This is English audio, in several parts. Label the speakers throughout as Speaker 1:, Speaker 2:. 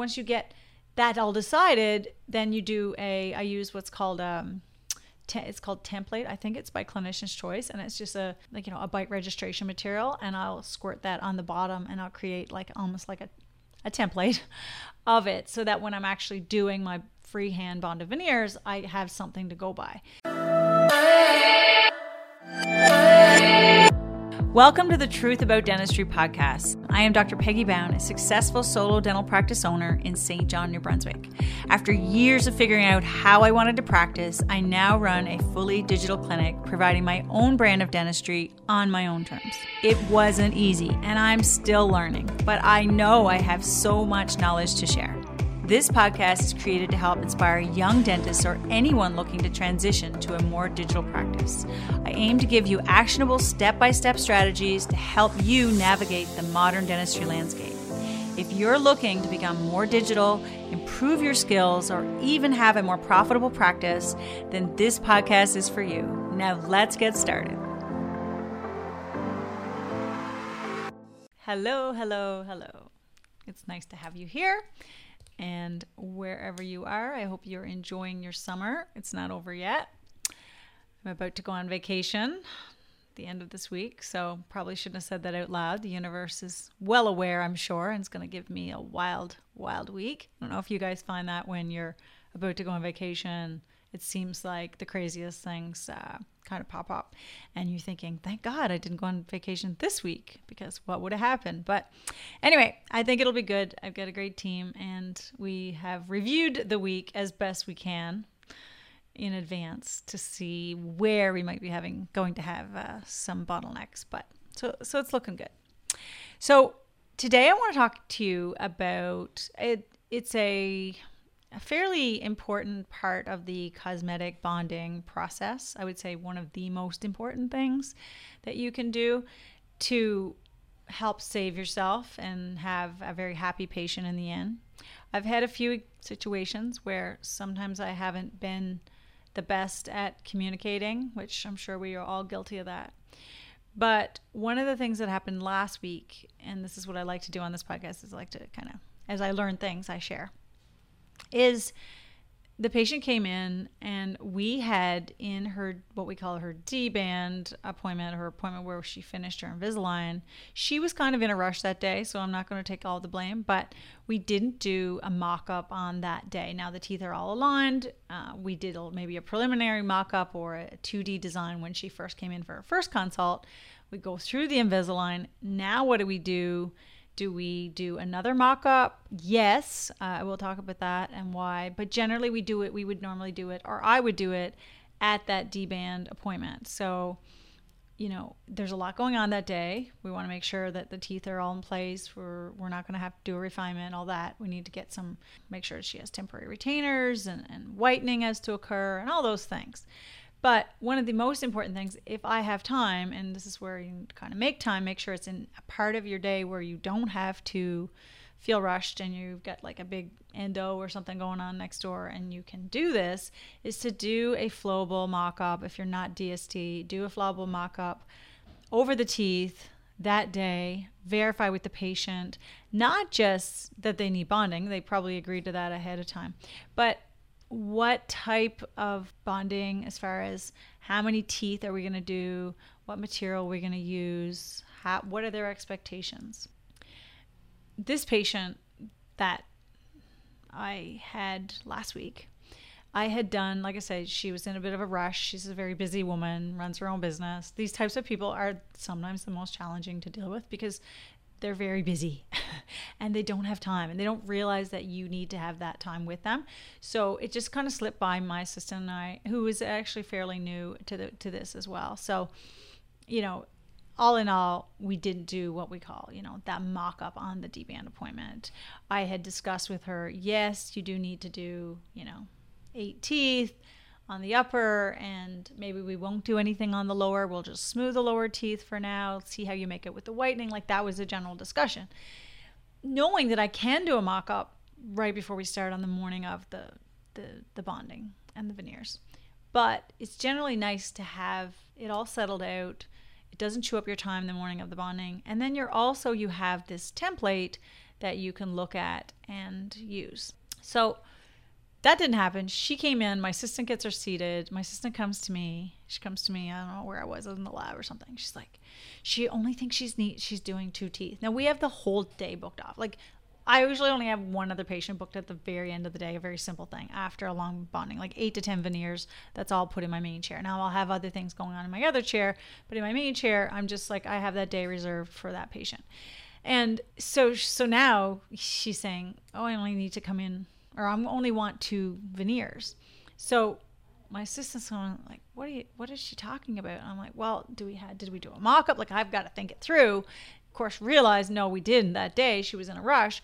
Speaker 1: once you get that all decided, then you do a. I use what's called um, te- it's called template. I think it's by Clinician's Choice, and it's just a like you know a bite registration material, and I'll squirt that on the bottom, and I'll create like almost like a a template of it, so that when I'm actually doing my freehand bonded veneers, I have something to go by. Welcome to the Truth About Dentistry podcast. I am Dr. Peggy Bown, a successful solo dental practice owner in St. John, New Brunswick. After years of figuring out how I wanted to practice, I now run a fully digital clinic providing my own brand of dentistry on my own terms. It wasn't easy, and I'm still learning, but I know I have so much knowledge to share. This podcast is created to help inspire young dentists or anyone looking to transition to a more digital practice. I aim to give you actionable step by step strategies to help you navigate the modern dentistry landscape. If you're looking to become more digital, improve your skills, or even have a more profitable practice, then this podcast is for you. Now let's get started. Hello, hello, hello. It's nice to have you here and wherever you are. I hope you're enjoying your summer. It's not over yet. I'm about to go on vacation the end of this week, so probably shouldn't have said that out loud. The universe is well aware, I'm sure, and it's going to give me a wild, wild week. I don't know if you guys find that when you're about to go on vacation, it seems like the craziest things uh, kind of pop up. And you're thinking thank god i didn't go on vacation this week because what would have happened? But anyway i think it'll be good. I've got a great team and we have reviewed the week as best we can in advance to see where we might be having going to have uh, some bottlenecks but so so it's looking good. So today i want to talk to you about it it's a a fairly important part of the cosmetic bonding process. I would say one of the most important things that you can do to help save yourself and have a very happy patient in the end. I've had a few situations where sometimes I haven't been the best at communicating, which I'm sure we are all guilty of that. But one of the things that happened last week, and this is what I like to do on this podcast, is I like to kind of, as I learn things, I share is the patient came in and we had in her what we call her D band appointment, her appointment where she finished her Invisalign. She was kind of in a rush that day, so I'm not going to take all the blame, but we didn't do a mock up on that day. Now the teeth are all aligned. Uh, we did maybe a preliminary mock up or a 2D design when she first came in for her first consult. We go through the Invisalign. Now, what do we do? Do we do another mock up? Yes, uh, I will talk about that and why. But generally, we do it, we would normally do it, or I would do it at that D band appointment. So, you know, there's a lot going on that day. We want to make sure that the teeth are all in place. We're, we're not going to have to do a refinement, all that. We need to get some, make sure she has temporary retainers and, and whitening has to occur and all those things. But one of the most important things, if I have time, and this is where you kind of make time, make sure it's in a part of your day where you don't have to feel rushed and you've got like a big endo or something going on next door and you can do this, is to do a flowable mock up. If you're not DST, do a flowable mock up over the teeth that day, verify with the patient, not just that they need bonding, they probably agreed to that ahead of time, but what type of bonding as far as how many teeth are we going to do what material we're going to use how, what are their expectations? This patient that i had last week i had done like i said she was in a bit of a rush. She's a very busy woman runs her own business. These types of people are sometimes the most challenging to deal with because they're very busy and they don't have time and they don't realize that you need to have that time with them. So it just kind of slipped by my assistant and I, who is actually fairly new to the to this as well. So, you know, all in all, we didn't do what we call, you know, that mock up on the D band appointment. I had discussed with her, yes, you do need to do, you know, eight teeth on the upper and maybe we won't do anything on the lower. We'll just smooth the lower teeth for now, see how you make it with the whitening. Like that was a general discussion. Knowing that I can do a mock up right before we start on the morning of the, the, the bonding and the veneers. But it's generally nice to have it all settled out. It doesn't chew up your time the morning of the bonding. And then you're also, you have this template that you can look at and use. So that didn't happen. She came in. My assistant gets her seated. My assistant comes to me. She comes to me. I don't know where I was. In the lab or something. She's like, she only thinks she's neat. She's doing two teeth. Now we have the whole day booked off. Like I usually only have one other patient booked at the very end of the day, a very simple thing after a long bonding, like eight to 10 veneers. That's all put in my main chair. Now I'll have other things going on in my other chair, but in my main chair, I'm just like, I have that day reserved for that patient. And so, so now she's saying, Oh, I only need to come in or I only want two veneers. So my assistant's going like, what are you, what is she talking about? And I'm like, well, do we had, did we do a mock up? Like I've got to think it through. Of course, realized no, we didn't that day. She was in a rush.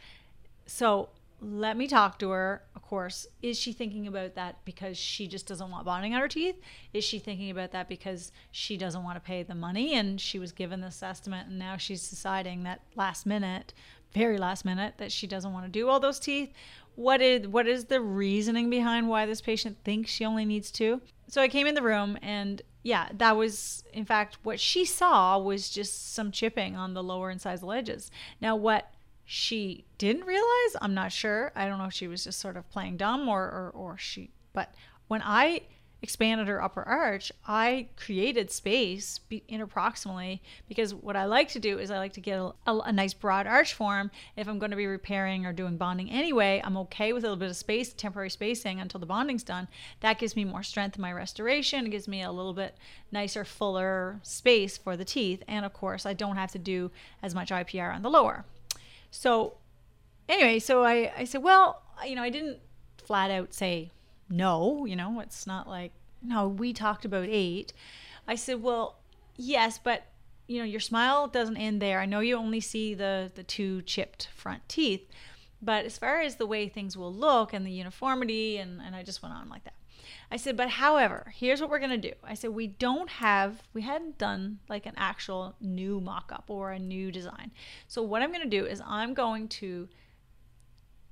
Speaker 1: So let me talk to her. Of course, is she thinking about that because she just doesn't want bonding on her teeth? Is she thinking about that because she doesn't want to pay the money and she was given this estimate and now she's deciding that last minute, very last minute, that she doesn't want to do all those teeth? What is what is the reasoning behind why this patient thinks she only needs two? So I came in the room and yeah, that was in fact what she saw was just some chipping on the lower incisal edges. Now what she didn't realize, I'm not sure. I don't know if she was just sort of playing dumb or or, or she but when I expanded her upper arch, I created space interproximally because what I like to do is I like to get a, a, a, nice broad arch form. If I'm going to be repairing or doing bonding anyway, I'm okay with a little bit of space, temporary spacing until the bonding's done. That gives me more strength in my restoration. It gives me a little bit nicer, fuller space for the teeth. And of course, I don't have to do as much IPR on the lower. So anyway, so I, I said, well, you know, I didn't flat out say no, you know, it's not like, no, we talked about eight. I said, well, yes, but you know, your smile doesn't end there. I know you only see the the two chipped front teeth, but as far as the way things will look and the uniformity, and, and I just went on like that. I said, but however, here's what we're gonna do. I said, we don't have, we hadn't done like an actual new mock up or a new design. So what I'm gonna do is I'm going to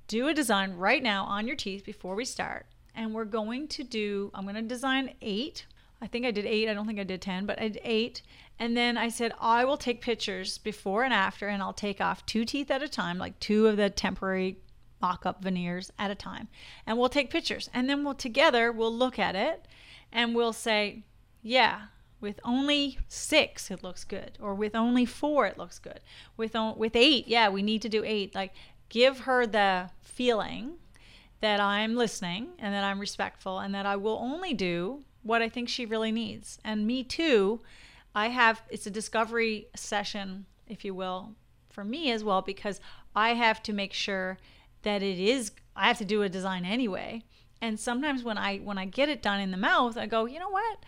Speaker 1: do a design right now on your teeth before we start and we're going to do, I'm going to design eight. I think I did eight. I don't think I did 10, but I did eight. And then I said, I will take pictures before and after, and I'll take off two teeth at a time, like two of the temporary mock up veneers at a time. And we'll take pictures. And then we'll together, we'll look at it and we'll say, yeah, with only six, it looks good. Or with only four, it looks good. With, with eight, yeah, we need to do eight. Like, give her the feeling that I'm listening and that I'm respectful and that I will only do what I think she really needs. And me too, I have it's a discovery session, if you will, for me as well because I have to make sure that it is I have to do a design anyway. And sometimes when I when I get it done in the mouth, I go, "You know what?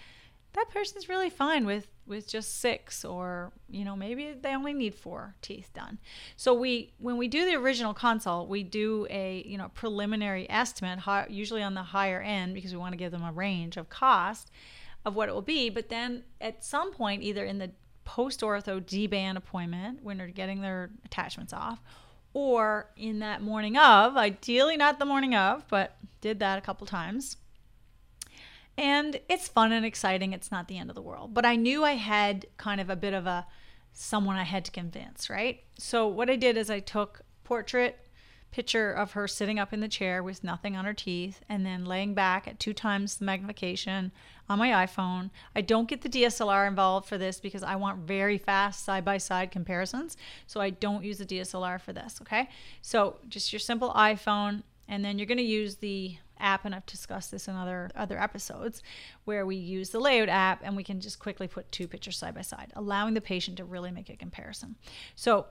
Speaker 1: that person's really fine with with just six or you know maybe they only need four teeth done. So we when we do the original consult we do a you know preliminary estimate usually on the higher end because we want to give them a range of cost of what it will be. But then at some point either in the post ortho d-band appointment when they're getting their attachments off or in that morning of ideally not the morning of but did that a couple times and it's fun and exciting. It's not the end of the world. But I knew I had kind of a bit of a someone I had to convince, right? So what I did is I took portrait picture of her sitting up in the chair with nothing on her teeth and then laying back at two times the magnification on my iPhone. I don't get the DSLR involved for this because I want very fast side by side comparisons. So I don't use the DSLR for this, okay? So just your simple iPhone and then you're going to use the app and I've discussed this in other other episodes where we use the layout app and we can just quickly put two pictures side by side allowing the patient to really make a comparison. So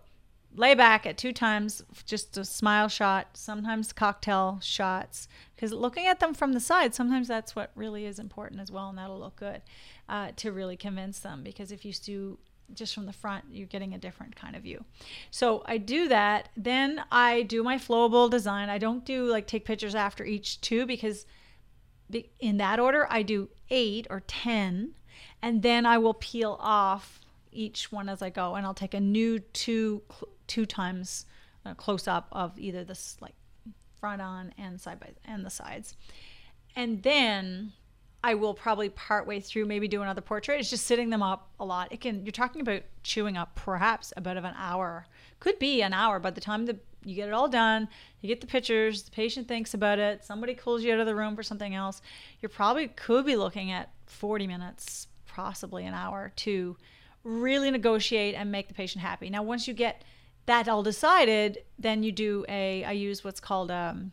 Speaker 1: lay back at two times just a smile shot sometimes cocktail shots because looking at them from the side sometimes that's what really is important as well and that'll look good uh, to really convince them because if you do just from the front, you're getting a different kind of view. So I do that. Then I do my flowable design. I don't do like take pictures after each two because in that order, I do eight or 10, and then I will peel off each one as I go, and I'll take a new two, two times uh, close up of either this like front on and side by and the sides. And then I will probably partway through maybe do another portrait. It's just sitting them up a lot. It can you're talking about chewing up perhaps about of an hour. Could be an hour by the time the you get it all done, you get the pictures, the patient thinks about it, somebody calls you out of the room for something else. You probably could be looking at 40 minutes, possibly an hour to really negotiate and make the patient happy. Now, once you get that all decided, then you do a, I use what's called, um,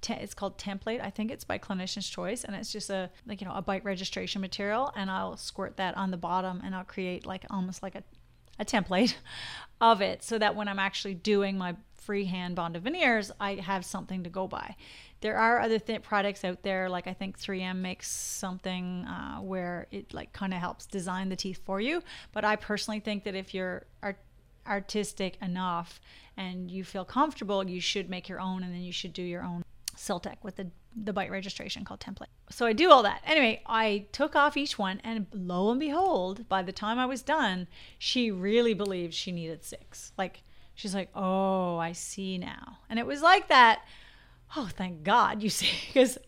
Speaker 1: te- it's called template. I think it's by clinician's choice. And it's just a, like, you know, a bite registration material. And I'll squirt that on the bottom and I'll create like almost like a, a template of it so that when I'm actually doing my freehand bonded veneers, I have something to go by. There are other th- products out there, like I think 3M makes something uh, where it like kind of helps design the teeth for you. But I personally think that if you're art- artistic enough and you feel comfortable, you should make your own, and then you should do your own Siltec with the the bite registration called template. So I do all that. Anyway, I took off each one, and lo and behold, by the time I was done, she really believed she needed six. Like she's like, "Oh, I see now," and it was like that oh, thank God, you see, because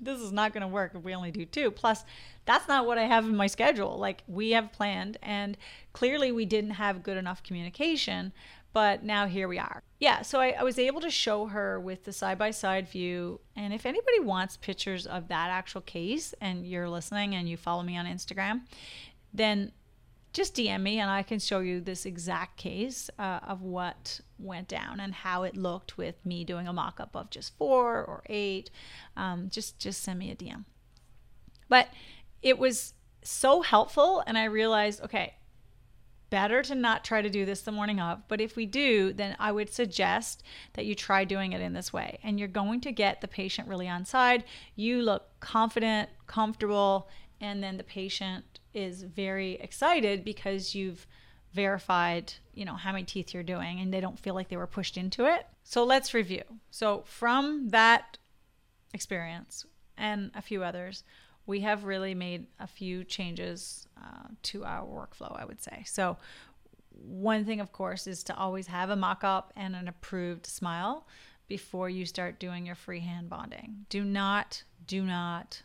Speaker 1: this is not going to work if we only do two. Plus, that's not what I have in my schedule. Like we have planned, and clearly we didn't have good enough communication, but now here we are. Yeah, so I, I was able to show her with the side by side view. And if anybody wants pictures of that actual case and you're listening and you follow me on Instagram, then just DM me and I can show you this exact case uh, of what went down and how it looked with me doing a mock up of just four or eight. Um, just just send me a DM. But it was so helpful, and I realized, okay, better to not try to do this the morning of. But if we do, then I would suggest that you try doing it in this way. And you're going to get the patient really on side. You look confident, comfortable, and then the patient is very excited because you've verified, you know, how many teeth you're doing and they don't feel like they were pushed into it. So let's review. So from that experience and a few others, we have really made a few changes uh, to our workflow, I would say. So one thing, of course, is to always have a mock up and an approved smile before you start doing your freehand bonding. Do not, do not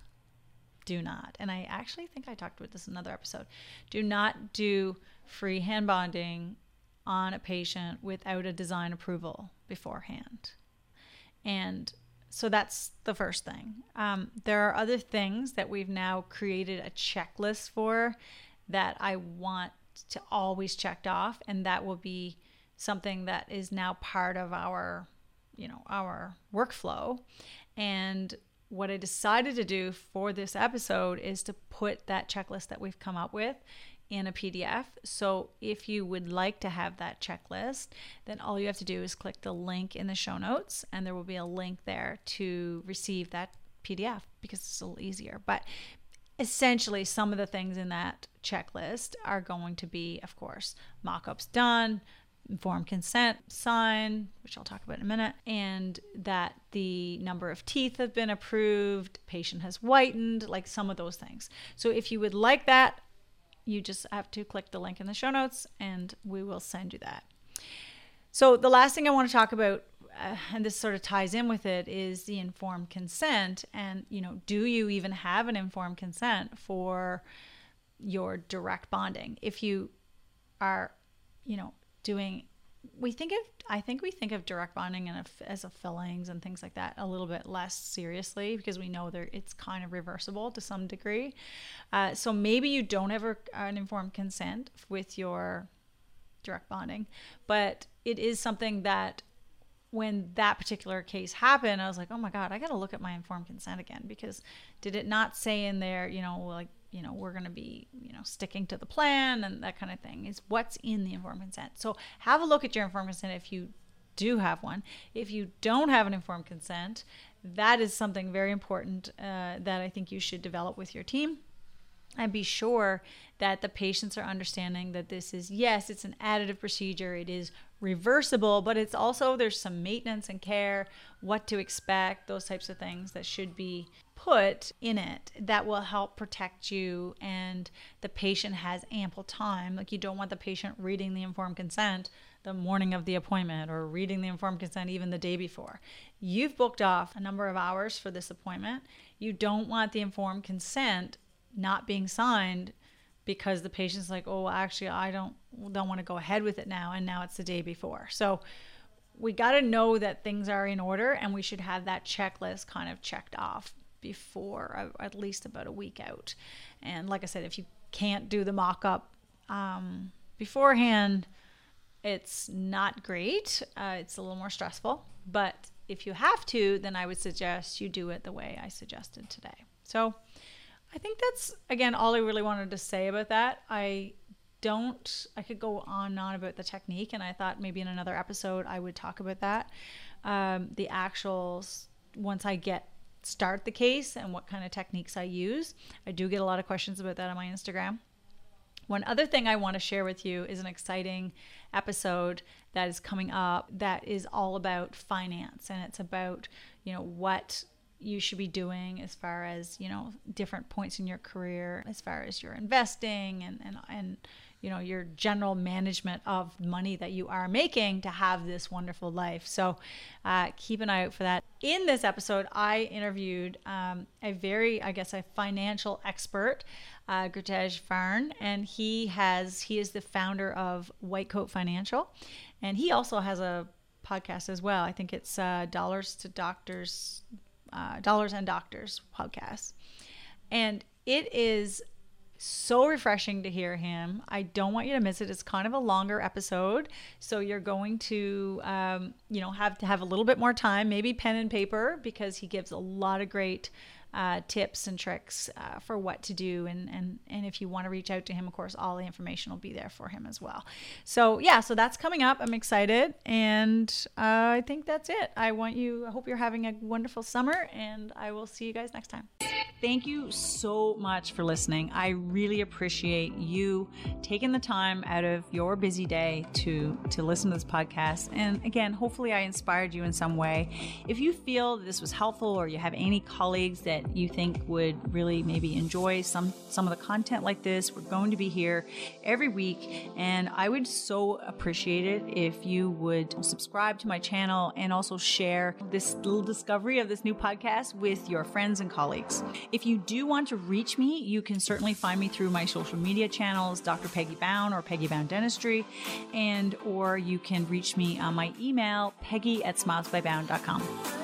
Speaker 1: do not, and I actually think I talked about this in another episode, do not do free hand bonding on a patient without a design approval beforehand. And so that's the first thing. Um, there are other things that we've now created a checklist for that I want to always checked off, and that will be something that is now part of our, you know, our workflow. And what I decided to do for this episode is to put that checklist that we've come up with in a PDF. So if you would like to have that checklist, then all you have to do is click the link in the show notes, and there will be a link there to receive that PDF because it's a little easier. But essentially, some of the things in that checklist are going to be, of course, mock ups done, informed consent sign, which I'll talk about in a minute, and that the number of teeth have been approved, patient has whitened, like some of those things. So if you would like that, you just have to click the link in the show notes and we will send you that. So the last thing I want to talk about uh, and this sort of ties in with it is the informed consent and you know do you even have an informed consent for your direct bonding if you are you know doing we think of I think we think of direct bonding and as a fillings and things like that a little bit less seriously because we know that it's kind of reversible to some degree. Uh, so maybe you don't have an informed consent with your direct bonding, but it is something that when that particular case happened, I was like, oh my god, I got to look at my informed consent again because did it not say in there, you know, like you know, we're going to be, you know, sticking to the plan and that kind of thing is what's in the informed consent. So have a look at your informed consent if you do have one. If you don't have an informed consent, that is something very important uh, that I think you should develop with your team and be sure that the patients are understanding that this is yes it's an additive procedure it is reversible but it's also there's some maintenance and care what to expect those types of things that should be put in it that will help protect you and the patient has ample time. Like you don't want the patient reading the informed consent the morning of the appointment or reading the informed consent even the day before. You've booked off a number of hours for this appointment. You don't want the informed consent not being signed because the patient's like oh actually i don't don't want to go ahead with it now and now it's the day before so we got to know that things are in order and we should have that checklist kind of checked off before uh, at least about a week out. And like I said, if you can't do the mock up um, beforehand, it's not great. Uh, it's a little more stressful. But if you have to, then I would suggest you do it the way I suggested today. So I think that's, again, all I really wanted to say about that. I don't, I could go on and on about the technique, and I thought maybe in another episode I would talk about that. Um, the actuals, once I get start the case and what kind of techniques I use. I do get a lot of questions about that on my Instagram. One other thing I want to share with you is an exciting episode that is coming up that is all about finance and it's about, you know, what you should be doing as far as, you know, different points in your career, as far as your investing and and and you know your general management of money that you are making to have this wonderful life so uh, keep an eye out for that in this episode i interviewed um, a very i guess a financial expert uh, Gurtej Farn, and he has he is the founder of White Coat Financial, and he also has a podcast as well. I think it's uh, Dollars to Doctors, uh, Dollars and Doctors podcast, and it is so refreshing to hear him. I don't want you to miss it. It's kind of a longer episode, so you're going to, um, you know, have to have a little bit more time, maybe pen and paper, because he gives a lot of great uh, tips and tricks uh, for what to do. And, and, and if you want to reach out to him, of course, all the information will be there for him as well. So, yeah, so that's coming up. I'm excited. And uh, I think that's it. I want you, I hope you're having a wonderful summer, and I will see you guys next time. Thank you so much for listening. I really appreciate you taking the time out of your busy day to to listen to this podcast. And again, hopefully I inspired you in some way. If you feel this was helpful or you have any colleagues you think would really maybe enjoy some some of the content like this, we're going to be here every week and I would so appreciate it if you would subscribe to my channel and also share this little discovery of this new podcast with your friends and colleagues. If you do want to reach me, you can certainly find me through my social media channels, Dr. Peggy Bown or Peggy Bown Dentistry, and or you can reach me on my email, peggy at smilesbybown.com.